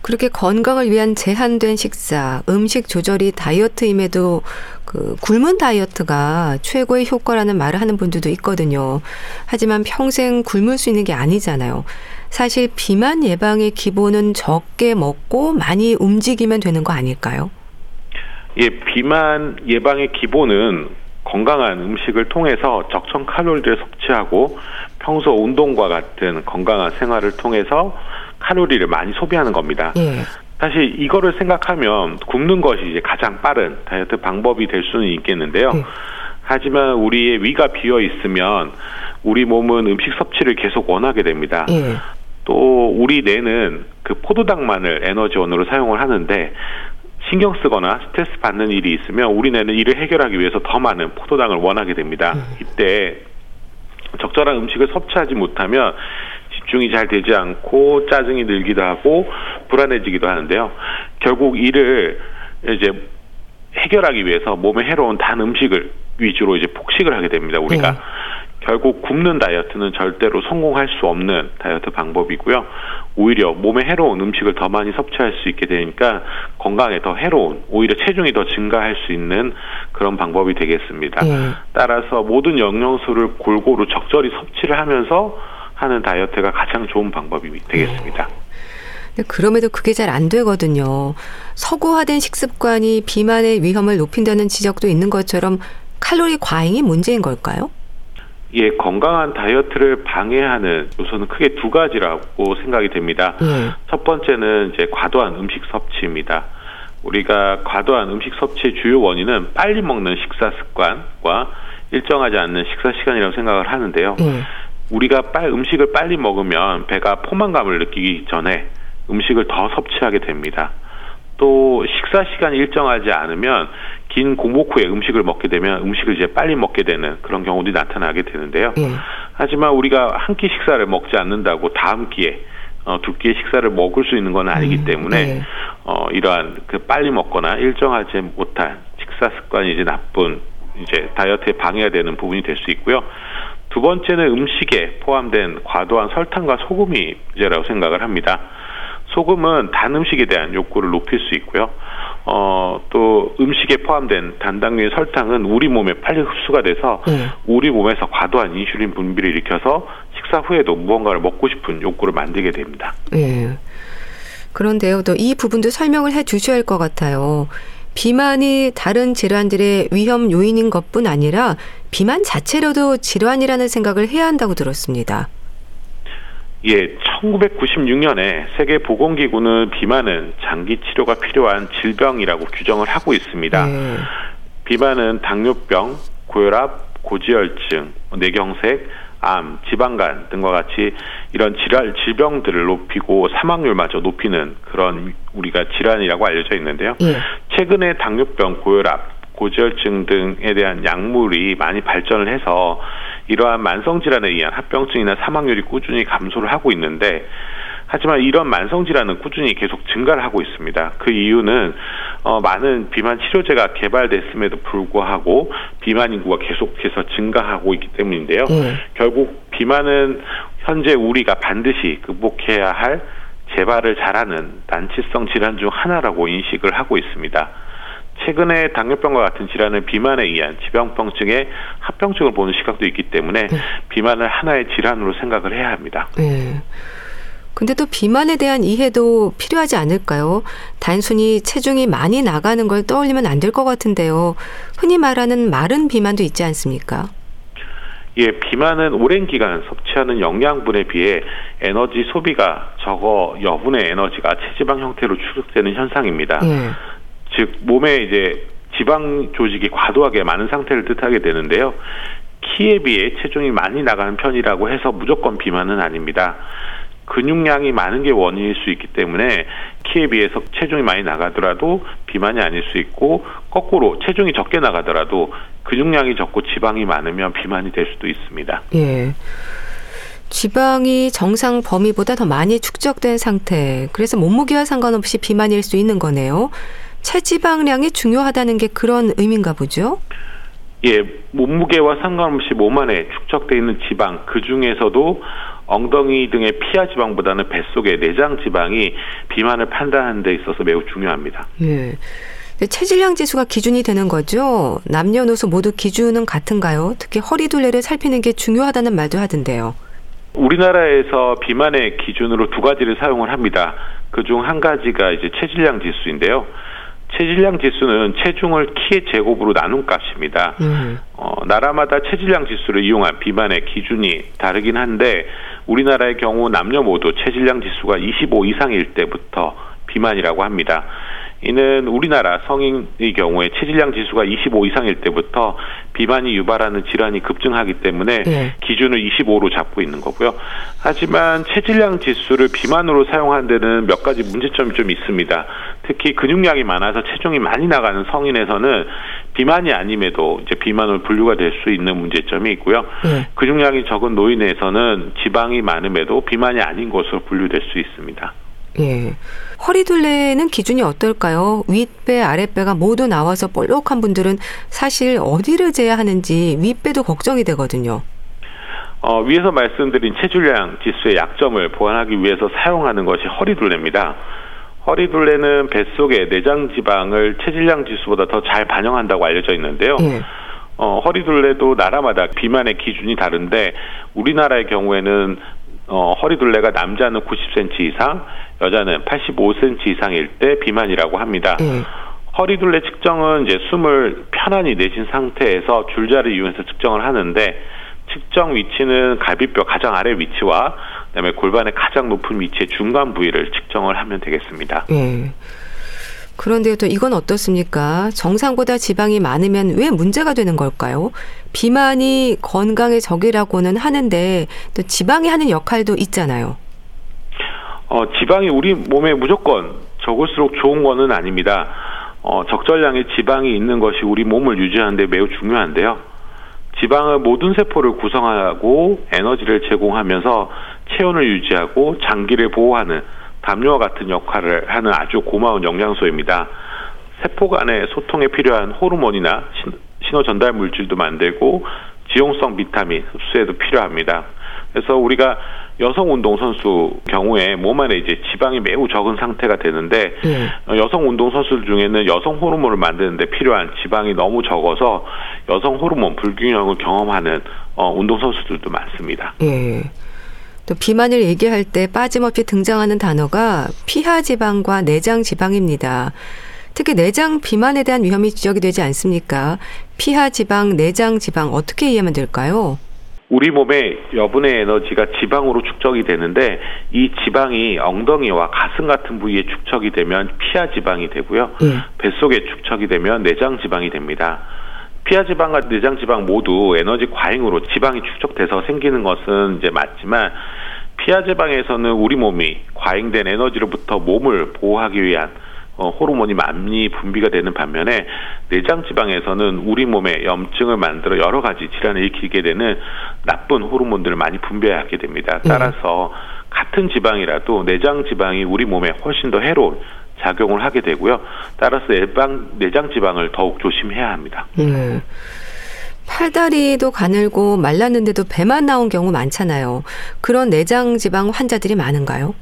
그렇게 건강을 위한 제한된 식사, 음식 조절이 다이어트임에도 그 굶은 다이어트가 최고의 효과라는 말을 하는 분들도 있거든요. 하지만 평생 굶을 수 있는 게 아니잖아요. 사실 비만 예방의 기본은 적게 먹고 많이 움직이면 되는 거 아닐까요? 예, 비만 예방의 기본은 건강한 음식을 통해서 적정 칼로리를 섭취하고 평소 운동과 같은 건강한 생활을 통해서 칼로리를 많이 소비하는 겁니다. 예. 사실 이거를 생각하면 굶는 것이 이제 가장 빠른 다이어트 방법이 될 수는 있겠는데요. 예. 하지만 우리의 위가 비어 있으면 우리 몸은 음식 섭취를 계속 원하게 됩니다. 예. 또 우리 뇌는 그 포도당만을 에너지원으로 사용을 하는데 신경 쓰거나 스트레스 받는 일이 있으면 우리 뇌는 이를 해결하기 위해서 더 많은 포도당을 원하게 됩니다. 음. 이때 적절한 음식을 섭취하지 못하면 집중이 잘 되지 않고 짜증이 늘기도 하고 불안해지기도 하는데요. 결국 이를 이제 해결하기 위해서 몸에 해로운 단 음식을 위주로 이제 폭식을 하게 됩니다. 우리가 네. 결국 굶는 다이어트는 절대로 성공할 수 없는 다이어트 방법이고요. 오히려 몸에 해로운 음식을 더 많이 섭취할 수 있게 되니까 건강에 더 해로운 오히려 체중이 더 증가할 수 있는 그런 방법이 되겠습니다. 네. 따라서 모든 영양소를 골고루 적절히 섭취를 하면서 하는 다이어트가 가장 좋은 방법이 되겠습니다. 네. 그럼에도 그게 잘 안 되거든요. 서구화된 식습관이 비만의 위험을 높인다는 지적도 있는 것처럼 칼로리 과잉이 문제인 걸까요? 예, 건강한 다이어트를 방해하는 요소는 크게 두 가지라고 생각이 됩니다. 예. 첫 번째는 이제 과도한 음식 섭취입니다. 우리가 과도한 음식 섭취의 주요 원인은 빨리 먹는 식사 습관과 일정하지 않는 식사 시간이라고 생각을 하는데요. 예. 우리가 빨 음식을 빨리 먹으면 배가 포만감을 느끼기 전에 음식을 더 섭취하게 됩니다. 또 식사 시간이 일정하지 않으면 긴 공복 후에 음식을 먹게 되면 음식을 이제 빨리 먹게 되는 그런 경우들이 나타나게 되는데요. 예. 하지만 우리가 한 끼 식사를 먹지 않는다고 다음 끼에 어, 두 끼의 식사를 먹을 수 있는 건 아니기 음, 때문에 예. 어, 이러한 그 빨리 먹거나 일정하지 못한 식사 습관이 이제 나쁜 이제 다이어트에 방해가 되는 부분이 될 수 있고요. 두 번째는 음식에 포함된 과도한 설탕과 소금이 문제라고 생각을 합니다. 소금은 단 음식에 대한 욕구를 높일 수 있고요. 어, 또 음식에 포함된 단당류의 설탕은 우리 몸에 빨리 흡수가 돼서 네. 우리 몸에서 과도한 인슐린 분비를 일으켜서 식사 후에도 무언가를 먹고 싶은 욕구를 만들게 됩니다. 네. 그런데요, 또 이 부분도 설명을 해 주셔야 할 것 같아요. 비만이 다른 질환들의 위험 요인인 것뿐 아니라 비만 자체로도 질환이라는 생각을 해야 한다고 들었습니다. 예, 1996년에 세계 보건기구는 비만은 장기 치료가 필요한 질병이라고 규정을 하고 있습니다. 네. 비만은 당뇨병, 고혈압, 고지혈증, 뇌경색, 암, 지방간 등과 같이 이런 질환, 질병들을 높이고 사망률마저 높이는 그런 우리가 질환이라고 알려져 있는데요. 예. 최근에 당뇨병, 고혈압, 고지혈증 등에 대한 약물이 많이 발전을 해서 이러한 만성 질환에 의한 합병증이나 사망률이 꾸준히 감소를 하고 있는데 하지만 이런 만성 질환은 꾸준히 계속 증가를 하고 있습니다. 그 이유는 어, 많은 비만 치료제가 개발됐음에도 불구하고 비만 인구가 계속해서 증가하고 있기 때문인데요. 네. 결국 비만은 현재 우리가 반드시 극복해야 할 재발을 잘하는 난치성 질환 중 하나라고 인식을 하고 있습니다. 최근에 당뇨병과 같은 질환은 비만에 의한 지방병증의 합병증을 보는 시각도 있기 때문에 네. 비만을 하나의 질환으로 생각을 해야 합니다. 네. 근데 또 비만에 대한 이해도 필요하지 않을까요? 단순히 체중이 많이 나가는 걸 떠올리면 안 될 것 같은데요. 흔히 말하는 마른 비만도 있지 않습니까? 예, 비만은 오랜 기간 섭취하는 영양분에 비해 에너지 소비가 적어 여분의 에너지가 체지방 형태로 추적되는 현상입니다. 예. 즉 몸에 이제 지방 조직이 과도하게 많은 상태를 뜻하게 되는데요. 키에 비해 체중이 많이 나가는 편이라고 해서 무조건 비만은 아닙니다. 근육량이 많은 게 원인일 수 있기 때문에 키에 비해서 체중이 많이 나가더라도 비만이 아닐 수 있고 거꾸로 체중이 적게 나가더라도 근육량이 적고 지방이 많으면 비만이 될 수도 있습니다. 예. 지방이 정상 범위보다 더 많이 축적된 상태. 그래서 몸무게와 상관없이 비만일 수 있는 거네요. 체지방량이 중요하다는 게 그런 의미인가 보죠? 예, 몸무게와 상관없이 몸 안에 축적돼 있는 지방 그 중에서도 엉덩이 등의 피하 지방보다는 뱃속의 내장 지방이 비만을 판단하는 데 있어서 매우 중요합니다. 예. 체질량 지수가 기준이 되는 거죠. 남녀노소 모두 기준은 같은가요? 특히 허리 둘레를 살피는 게 중요하다는 말도 하던데요. 우리나라에서 비만의 기준으로 두 가지를 사용을 합니다. 그중 한 가지가 이제 체질량 지수인데요. 체질량 지수는 체중을 키의 제곱으로 나눈 값입니다. 음. 어, 나라마다 체질량 지수를 이용한 비만의 기준이 다르긴 한데 우리나라의 경우 남녀 모두 체질량 지수가 25 이상일 때부터 비만이라고 합니다. 이는 우리나라 성인의 경우에 체질량 지수가 25 이상일 때부터 비만이 유발하는 질환이 급증하기 때문에 네. 기준을 25로 잡고 있는 거고요. 하지만 체질량 지수를 비만으로 사용하는 데는 몇 가지 문제점이 좀 있습니다. 특히 근육량이 많아서 체중이 많이 나가는 성인에서는 비만이 아님에도 이제 비만으로 분류가 될 수 있는 문제점이 있고요. 네. 근육량이 적은 노인에서는 지방이 많음에도 비만이 아닌 것으로 분류될 수 있습니다. 예. 허리둘레는 기준이 어떨까요? 윗배, 아랫배가 모두 나와서 볼록한 분들은 사실 어디를 재야 하는지 윗배도 걱정이 되거든요. 어, 위에서 말씀드린 체중량 지수의 약점을 보완하기 위해서 사용하는 것이 허리둘레입니다. 허리둘레는 뱃속의 내장 지방을 체질량 지수보다 더 잘 반영한다고 알려져 있는데요. 예. 어, 허리둘레도 나라마다 비만의 기준이 다른데 우리나라의 경우에는 어, 허리둘레가 남자는 90cm 이상, 여자는 85cm 이상일 때 비만이라고 합니다. 네. 허리둘레 측정은 이제 숨을 편안히 내신 상태에서 줄자를 이용해서 측정을 하는데 측정 위치는 갈비뼈 가장 아래 위치와 그다음에 골반의 가장 높은 위치의 중간 부위를 측정을 하면 되겠습니다. 네. 그런데 또 이건 어떻습니까? 정상보다 지방이 많으면 왜 문제가 되는 걸까요? 비만이 건강의 적이라고는 하는데 또 지방이 하는 역할도 있잖아요. 어, 지방이 우리 몸에 무조건 적을수록 좋은 거는 아닙니다. 어, 적절량의 지방이 있는 것이 우리 몸을 유지하는데 매우 중요한데요. 지방은 모든 세포를 구성하고 에너지를 제공하면서 체온을 유지하고 장기를 보호하는 담요와 같은 역할을 하는 아주 고마운 영양소입니다. 세포 간의 소통에 필요한 호르몬이나 신호 전달 물질도 만들고 지용성 비타민 흡수에도 필요합니다. 그래서 우리가 여성 운동 선수 경우에 몸 안에 이제 지방이 매우 적은 상태가 되는데 네. 여성 운동 선수들 중에는 여성 호르몬을 만드는데 필요한 지방이 너무 적어서 여성 호르몬 불균형을 경험하는 어, 운동 선수들도 많습니다. 네. 또 비만을 얘기할 때 빠짐없이 등장하는 단어가 피하 지방과 내장 지방입니다. 특히 내장 비만에 대한 위험이 지적이 되지 않습니까? 피하 지방, 내장 지방 어떻게 이해하면 될까요? 우리 몸의 여분의 에너지가 지방으로 축적이 되는데 이 지방이 엉덩이와 가슴 같은 부위에 축적이 되면 피하 지방이 되고요. 예. 뱃속에 축적이 되면 내장 지방이 됩니다. 피하 지방과 내장 지방 모두 에너지 과잉으로 지방이 축적돼서 생기는 것은 이제 맞지만 피하 지방에서는 우리 몸이 과잉된 에너지로부터 몸을 보호하기 위한 어, 호르몬이 많이 분비가 되는 반면에 내장 지방에서는 우리 몸에 염증을 만들어 여러 가지 질환을 일으키게 되는 나쁜 호르몬들을 많이 분비하게 됩니다. 네. 따라서 네. 같은 지방이라도 내장 지방이 우리 몸에 훨씬 더 해로운 작용을 하게 되고요. 따라서 내방, 내장 지방을 더욱 조심해야 합니다. 네. 팔다리도 가늘고 말랐는데도 배만 나온 경우 많잖아요. 그런 내장 지방 환자들이 많은가요?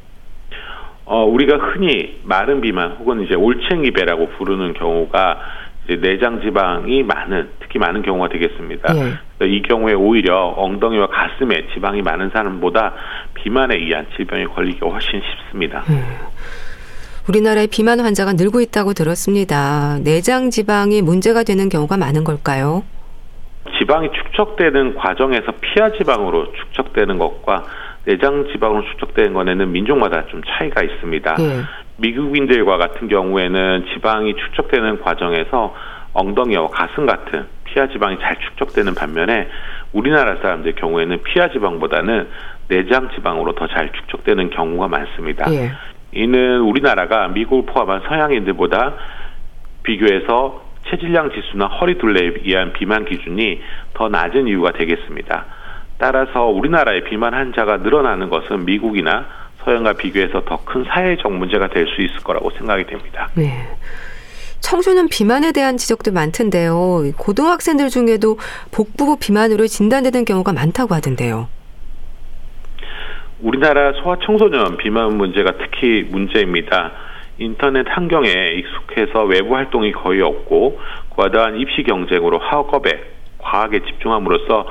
어, 우리가 흔히 마른 비만 혹은 이제 올챙이 배라고 부르는 경우가 내장 지방이 많은 특히 많은 경우가 되겠습니다. 네. 이 경우에 오히려 엉덩이와 가슴에 지방이 많은 사람보다 비만에 의한 질병에 걸리기가 훨씬 쉽습니다. 음. 우리나라의 비만 환자가 늘고 있다고 들었습니다. 내장 지방이 문제가 되는 경우가 많은 걸까요? 지방이 축적되는 과정에서 피하 지방으로 축적되는 것과 내장 지방으로 축적되는 것에는 민족마다 좀 차이가 있습니다. 네. 미국인들과 같은 경우에는 지방이 축적되는 과정에서 엉덩이와 가슴 같은 피하 지방이 잘 축적되는 반면에 우리나라 사람들 경우에는 피하 지방보다는 내장 지방으로 더 잘 축적되는 경우가 많습니다. 네. 이는 우리나라가 미국을 포함한 서양인들보다 비교해서 체질량 지수나 허리 둘레에 의한 비만 기준이 더 낮은 이유가 되겠습니다. 따라서 우리나라의 비만 환자가 늘어나는 것은 미국이나 서양과 비교해서 더 큰 사회적 문제가 될 수 있을 거라고 생각이 됩니다. 네. 청소년 비만에 대한 지적도 많던데요. 고등학생들 중에도 복부 비만으로 진단되는 경우가 많다고 하던데요. 우리나라 소아청소년 비만 문제가 특히 문제입니다. 인터넷 환경에 익숙해서 외부 활동이 거의 없고 과다한 입시 경쟁으로 학업에 과학에 집중함으로써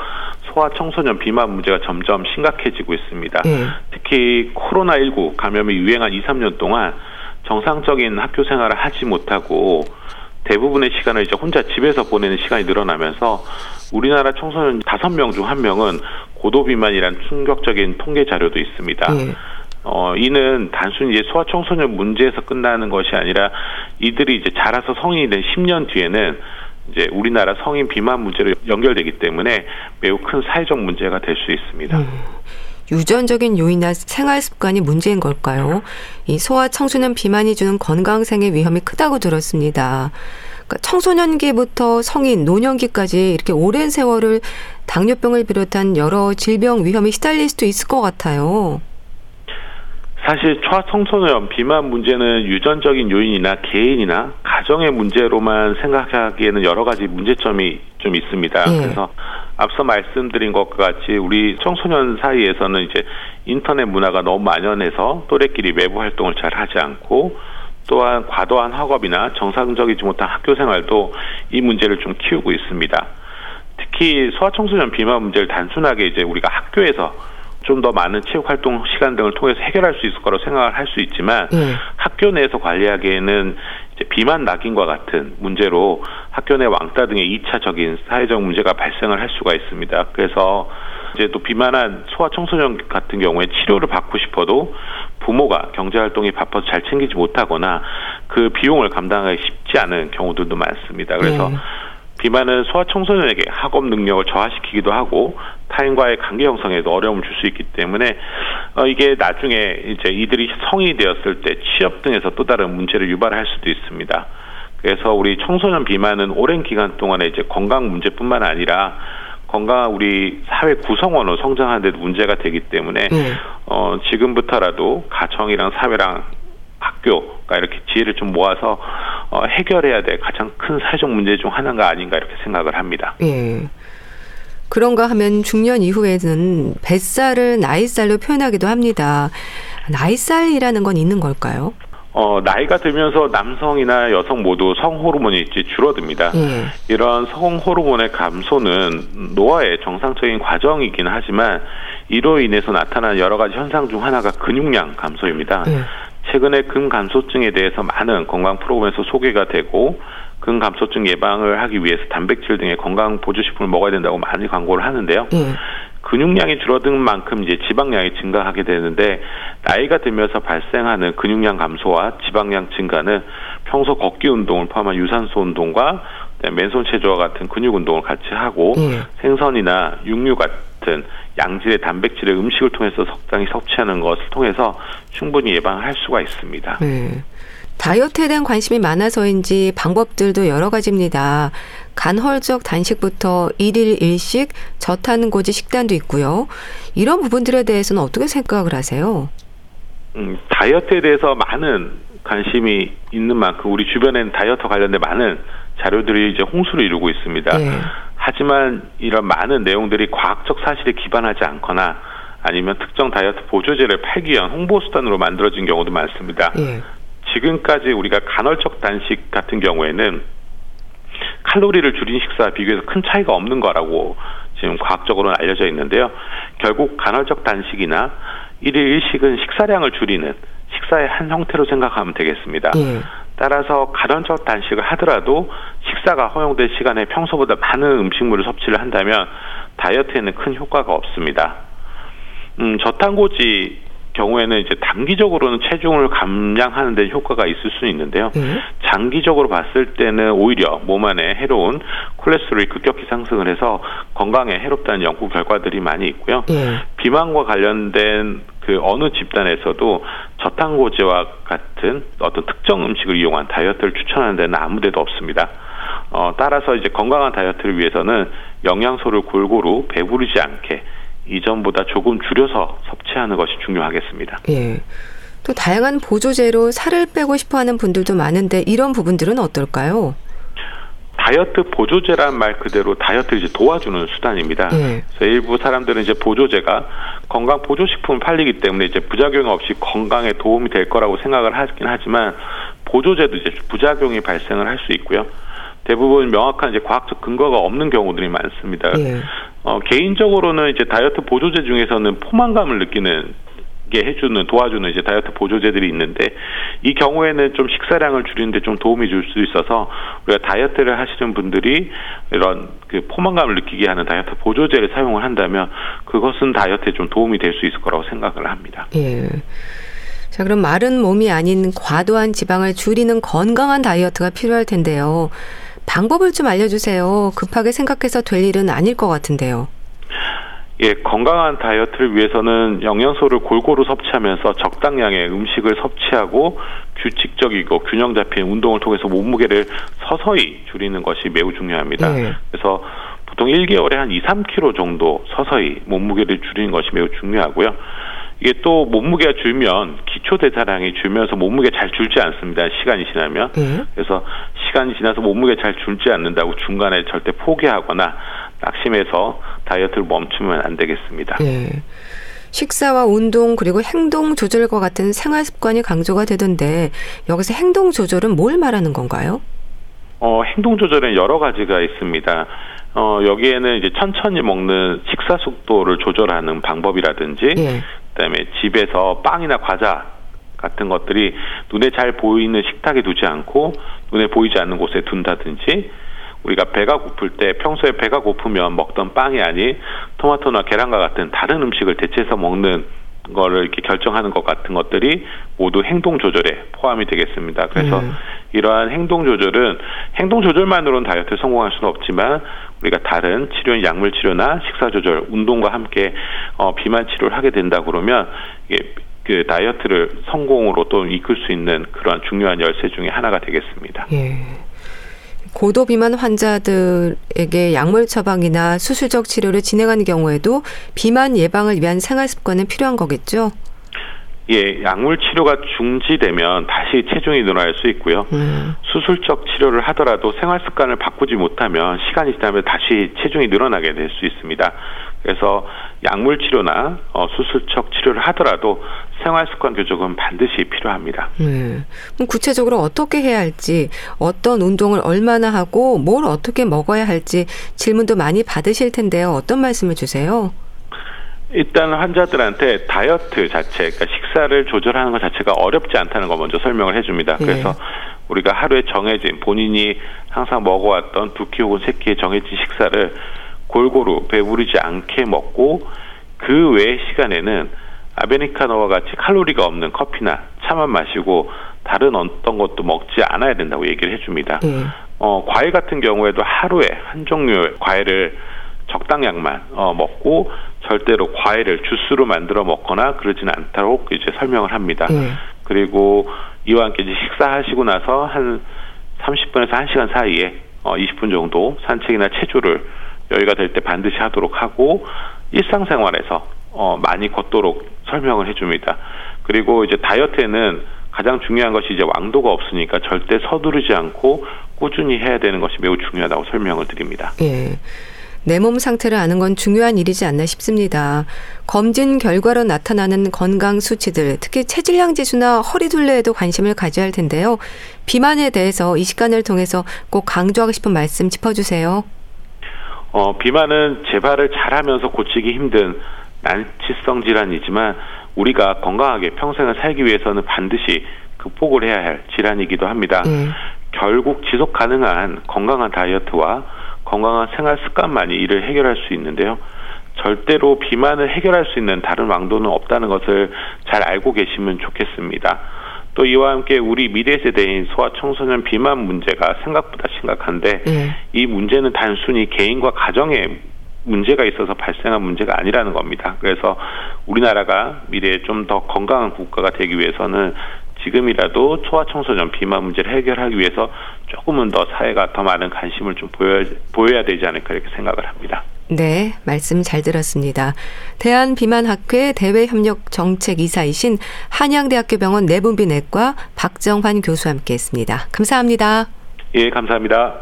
소아 청소년 비만 문제가 점점 심각해지고 있습니다. 네. 특히 코로나19 감염이 유행한 2, 3년 동안 정상적인 학교 생활을 하지 못하고 대부분의 시간을 이제 혼자 집에서 보내는 시간이 늘어나면서 우리나라 청소년 5명 중 1명은 고도 비만이란 충격적인 통계 자료도 있습니다. 네. 어, 이는 단순히 이제 소아청소년 문제에서 끝나는 것이 아니라 이들이 이제 자라서 성인이 된 10년 뒤에는 이제 우리나라 성인 비만 문제로 연결되기 때문에 매우 큰 사회적 문제가 될 수 있습니다. 음. 유전적인 요인이나 생활 습관이 문제인 걸까요? 이 소아 청소년 비만이 주는 건강생의 위험이 크다고 들었습니다. 그러니까 청소년기부터 성인, 노년기까지 이렇게 오랜 세월을 당뇨병을 비롯한 여러 질병 위험에 시달릴 수도 있을 것 같아요. 사실 초청소년 비만 문제는 유전적인 요인이나 개인이나 가정의 문제로만 생각하기에는 여러 가지 문제점이 좀 있습니다. 예. 그래서 앞서 말씀드린 것과 같이 우리 청소년 사이에서는 이제 인터넷 문화가 너무 만연해서 또래끼리 외부 활동을 잘 하지 않고 또한 과도한 학업이나 정상적이지 못한 학교 생활도 이 문제를 좀 키우고 있습니다. 특히 소아청소년 비만 문제를 단순하게 이제 우리가 학교에서 좀 더 많은 체육 활동 시간 등을 통해서 해결할 수 있을 거라고 생각을 할 수 있지만 네. 학교 내에서 관리하기에는 이제 비만 낙인과 같은 문제로 학교 내 왕따 등의 2차적인 사회적 문제가 발생을 할 수가 있습니다. 그래서 이제 또 비만한 소아 청소년 같은 경우에 치료를 받고 싶어도 부모가 경제 활동이 바빠서 잘 챙기지 못하거나 그 비용을 감당하기 쉽지 않은 경우들도 많습니다. 그래서 네. 비만은 소아 청소년에게 학업 능력을 저하시키기도 하고 타인과의 관계 형성에도 어려움을 줄 수 있기 때문에 어, 이게 나중에 이제 이들이 성인이 되었을 때 취업 등에서 또 다른 문제를 유발할 수도 있습니다. 그래서 우리 청소년 비만은 오랜 기간 동안에 이제 건강 문제뿐만 아니라 건강한 우리 사회 구성원으로 성장하는 데도 문제가 되기 때문에 네. 어, 지금부터라도 가정이랑 사회랑 학교가 이렇게 지혜를 좀 모아서 어, 해결해야 될 가장 큰 사회적 문제 중 하나가 아닌가 이렇게 생각을 합니다. 예. 그런가 하면 중년 이후에는 뱃살을 나이살로 표현하기도 합니다. 나이살이라는 건 있는 걸까요? 어, 나이가 들면서 남성이나 여성 모두 성호르몬이 줄어듭니다. 예. 이런 성호르몬의 감소는 노화의 정상적인 과정이긴 하지만 이로 인해서 나타나는 여러 가지 현상 중 하나가 근육량 감소입니다. 예. 최근에 근감소증에 대해서 많은 건강 프로그램에서 소개가 되고 근감소증 예방을 하기 위해서 단백질 등의 건강 보조식품을 먹어야 된다고 많이 광고를 하는데요. 예. 근육량이 줄어든 만큼 이제 지방량이 증가하게 되는데 나이가 들면서 발생하는 근육량 감소와 지방량 증가는 평소 걷기 운동을 포함한 유산소 운동과 맨손 체조와 같은 근육 운동을 같이 하고 예. 생선이나 육류 같은 양질의 단백질의 음식을 통해서 적당히 섭취하는 것을 통해서 충분히 예방할 수가 있습니다. 네. 다이어트에 대한 관심이 많아서인지 방법들도 여러 가지입니다. 간헐적 단식부터 일일 일식, 저탄 고지 식단도 있고요. 이런 부분들에 대해서는 어떻게 생각을 하세요? 음, 다이어트에 대해서 많은 관심이 있는 만큼 우리 주변엔 다이어트 관련된 많은 자료들이 이제 홍수를 이루고 있습니다. 네. 하지만 이런 많은 내용들이 과학적 사실에 기반하지 않거나 아니면 특정 다이어트 보조제를 팔기 위한 홍보 수단으로 만들어진 경우도 많습니다. 네. 지금까지 우리가 간헐적 단식 같은 경우에는 칼로리를 줄인 식사와 비교해서 큰 차이가 없는 거라고 지금 과학적으로는 알려져 있는데요. 결국 간헐적 단식이나 일일 일식은 식사량을 줄이는 식사의 한 형태로 생각하면 되겠습니다. 예. 따라서 간헐적 단식을 하더라도 식사가 허용된 시간에 평소보다 많은 음식물을 섭취를 한다면 다이어트에는 큰 효과가 없습니다. 음, 저탄고지 경우에는 이제 단기적으로는 체중을 감량하는 데 효과가 있을 수 있는데요. 네. 장기적으로 봤을 때는 오히려 몸 안에 해로운 콜레스테롤이 급격히 상승을 해서 건강에 해롭다는 연구 결과들이 많이 있고요. 네. 비만과 관련된 그 어느 집단에서도 저탄고지와 같은 어떤 특정 음식을 이용한 다이어트를 추천하는 데는 아무 데도 없습니다. 어, 따라서 이제 건강한 다이어트를 위해서는 영양소를 골고루 배부르지 않게 이전보다 조금 줄여서 섭취하는 것이 중요하겠습니다. 예. 또 다양한 보조제로 살을 빼고 싶어 하는 분들도 많은데 이런 부분들은 어떨까요? 다이어트 보조제란 말 그대로 다이어트를 이제 도와주는 수단입니다. 예. 그래서 일부 사람들은 이제 보조제가 건강 보조식품을 팔리기 때문에 이제 부작용 없이 건강에 도움이 될 거라고 생각을 하긴 하지만 보조제도 이제 부작용이 발생을 할 수 있고요. 대부분 명확한 이제 과학적 근거가 없는 경우들이 많습니다. 예. 어, 개인적으로는 이제 다이어트 보조제 중에서는 포만감을 느끼는 해주는 도와주는 이제 다이어트 보조제들이 있는데 이 경우에는 좀 식사량을 줄이는데 좀 도움이 줄 수 있어서 우리가 다이어트를 하시는 분들이 이런 그 포만감을 느끼게 하는 다이어트 보조제를 사용을 한다면 그것은 다이어트에 좀 도움이 될 수 있을 거라고 생각을 합니다. 예. 자, 그럼 마른 몸이 아닌 과도한 지방을 줄이는 건강한 다이어트가 필요할 텐데요. 방법을 좀 알려주세요. 급하게 생각해서 될 일은 아닐 것 같은데요. 예, 건강한 다이어트를 위해서는 영양소를 골고루 섭취하면서 적당량의 음식을 섭취하고 규칙적이고 균형 잡힌 운동을 통해서 몸무게를 서서히 줄이는 것이 매우 중요합니다. 네. 그래서 보통 1개월에 한 2, 3kg 정도 서서히 몸무게를 줄이는 것이 매우 중요하고요. 이게 또 몸무게가 줄면 기초 대사량이 줄면서 몸무게 잘 줄지 않습니다. 시간이 지나면. 네. 그래서 시간이 지나서 몸무게 잘 줄지 않는다고 중간에 절대 포기하거나 낙심해서 다이어트를 멈추면 안 되겠습니다. 네. 식사와 운동 그리고 행동 조절과 같은 생활 습관이 강조가 되던데 여기서 행동 조절은 뭘 말하는 건가요? 어, 행동 조절은 여러 가지가 있습니다. 어, 여기에는 이제 천천히 먹는 식사 속도를 조절하는 방법이라든지, 예. 그다음에 집에서 빵이나 과자 같은 것들이 눈에 잘 보이는 식탁에 두지 않고 눈에 보이지 않는 곳에 둔다든지, 우리가 배가 고플 때 평소에 배가 고프면 먹던 빵이 아닌 토마토나 계란과 같은 다른 음식을 대체해서 먹는 거를 이렇게 결정하는 것 같은 것들이 모두 행동 조절에 포함이 되겠습니다. 그래서 음. 이러한 행동 조절은 행동 조절만으로는 다이어트에 성공할 수는 없지만 우리가 다른 치료인 약물 치료나 식사 조절, 운동과 함께 어, 비만 치료를 하게 된다 그러면 이게 그 다이어트를 성공으로 또 이끌 수 있는 그러한 중요한 열쇠 중에 하나가 되겠습니다. 예. 고도 비만 환자들에게 약물 처방이나 수술적 치료를 진행하는 경우에도 비만 예방을 위한 생활 습관은 필요한 거겠죠? 예, 약물 치료가 중지되면 다시 체중이 늘어날 수 있고요. 음. 수술적 치료를 하더라도 생활 습관을 바꾸지 못하면 시간이 지나면 다시 체중이 늘어나게 될 수 있습니다. 그래서 약물 치료나 어, 수술적 치료를 하더라도 생활 습관 교정은 반드시 필요합니다. 네. 그럼 구체적으로 어떻게 해야 할지, 어떤 운동을 얼마나 하고 뭘 어떻게 먹어야 할지 질문도 많이 받으실 텐데요. 어떤 말씀을 주세요? 일단 환자들한테 다이어트 자체, 그러니까 식사를 조절하는 것 자체가 어렵지 않다는 거 먼저 설명을 해줍니다. 네. 그래서 우리가 하루에 정해진 본인이 항상 먹어왔던 두 끼 혹은 세 끼의 정해진 식사를 골고루 배부르지 않게 먹고 그외 시간에는 아메리카노와 같이 칼로리가 없는 커피나 차만 마시고 다른 어떤 것도 먹지 않아야 된다고 얘기를 해줍니다. 네. 어, 과일 같은 경우에도 하루에 한 종류의 과일을 적당량만 어, 먹고 절대로 과일을 주스로 만들어 먹거나 그러지는 않도록 이제 설명을 합니다. 네. 그리고 이와 함께 이제 식사하시고 나서 한 30분에서 1시간 사이에 어, 20분 정도 산책이나 체조를 여유가 될 때 반드시 하도록 하고 일상생활에서 어, 많이 걷도록 설명을 해줍니다. 그리고 이제 다이어트에는 가장 중요한 것이 이제 왕도가 없으니까 절대 서두르지 않고 꾸준히 해야 되는 것이 매우 중요하다고 설명을 드립니다. 예. 내 몸 상태를 아는 건 중요한 일이지 않나 싶습니다. 검진 결과로 나타나는 건강 수치들, 특히 체질량 지수나 허리 둘레에도 관심을 가져야 할 텐데요. 비만에 대해서 이 시간을 통해서 꼭 강조하고 싶은 말씀 짚어주세요. 어, 비만은 재발을 잘하면서 고치기 힘든 난치성 질환이지만 우리가 건강하게 평생을 살기 위해서는 반드시 극복을 해야 할 질환이기도 합니다. 음. 결국 지속 가능한 건강한 다이어트와 건강한 생활 습관만이 이를 해결할 수 있는데요. 절대로 비만을 해결할 수 있는 다른 왕도는 없다는 것을 잘 알고 계시면 좋겠습니다. 또 이와 함께 우리 미래 세대인 소아 청소년 비만 문제가 생각보다 심각한데 네. 이 문제는 단순히 개인과 가정의 문제가 있어서 발생한 문제가 아니라는 겁니다. 그래서 우리나라가 미래에 좀 더 건강한 국가가 되기 위해서는 지금이라도 소아청소년 비만 문제를 해결하기 위해서 조금은 더 사회가 더 많은 관심을 좀 보여, 보여야 되지 않을까 이렇게 생각을 합니다. 네, 말씀 잘 들었습니다. 대한비만학회 대외협력정책이사이신 한양대학교 병원 내분비내과 박정환 교수와 함께했습니다. 감사합니다. 예, 감사합니다.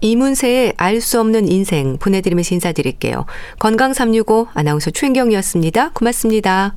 이문세의 알 수 없는 인생 보내드리면서 인사드릴게요. 건강365 아나운서 최인경이었습니다. 고맙습니다.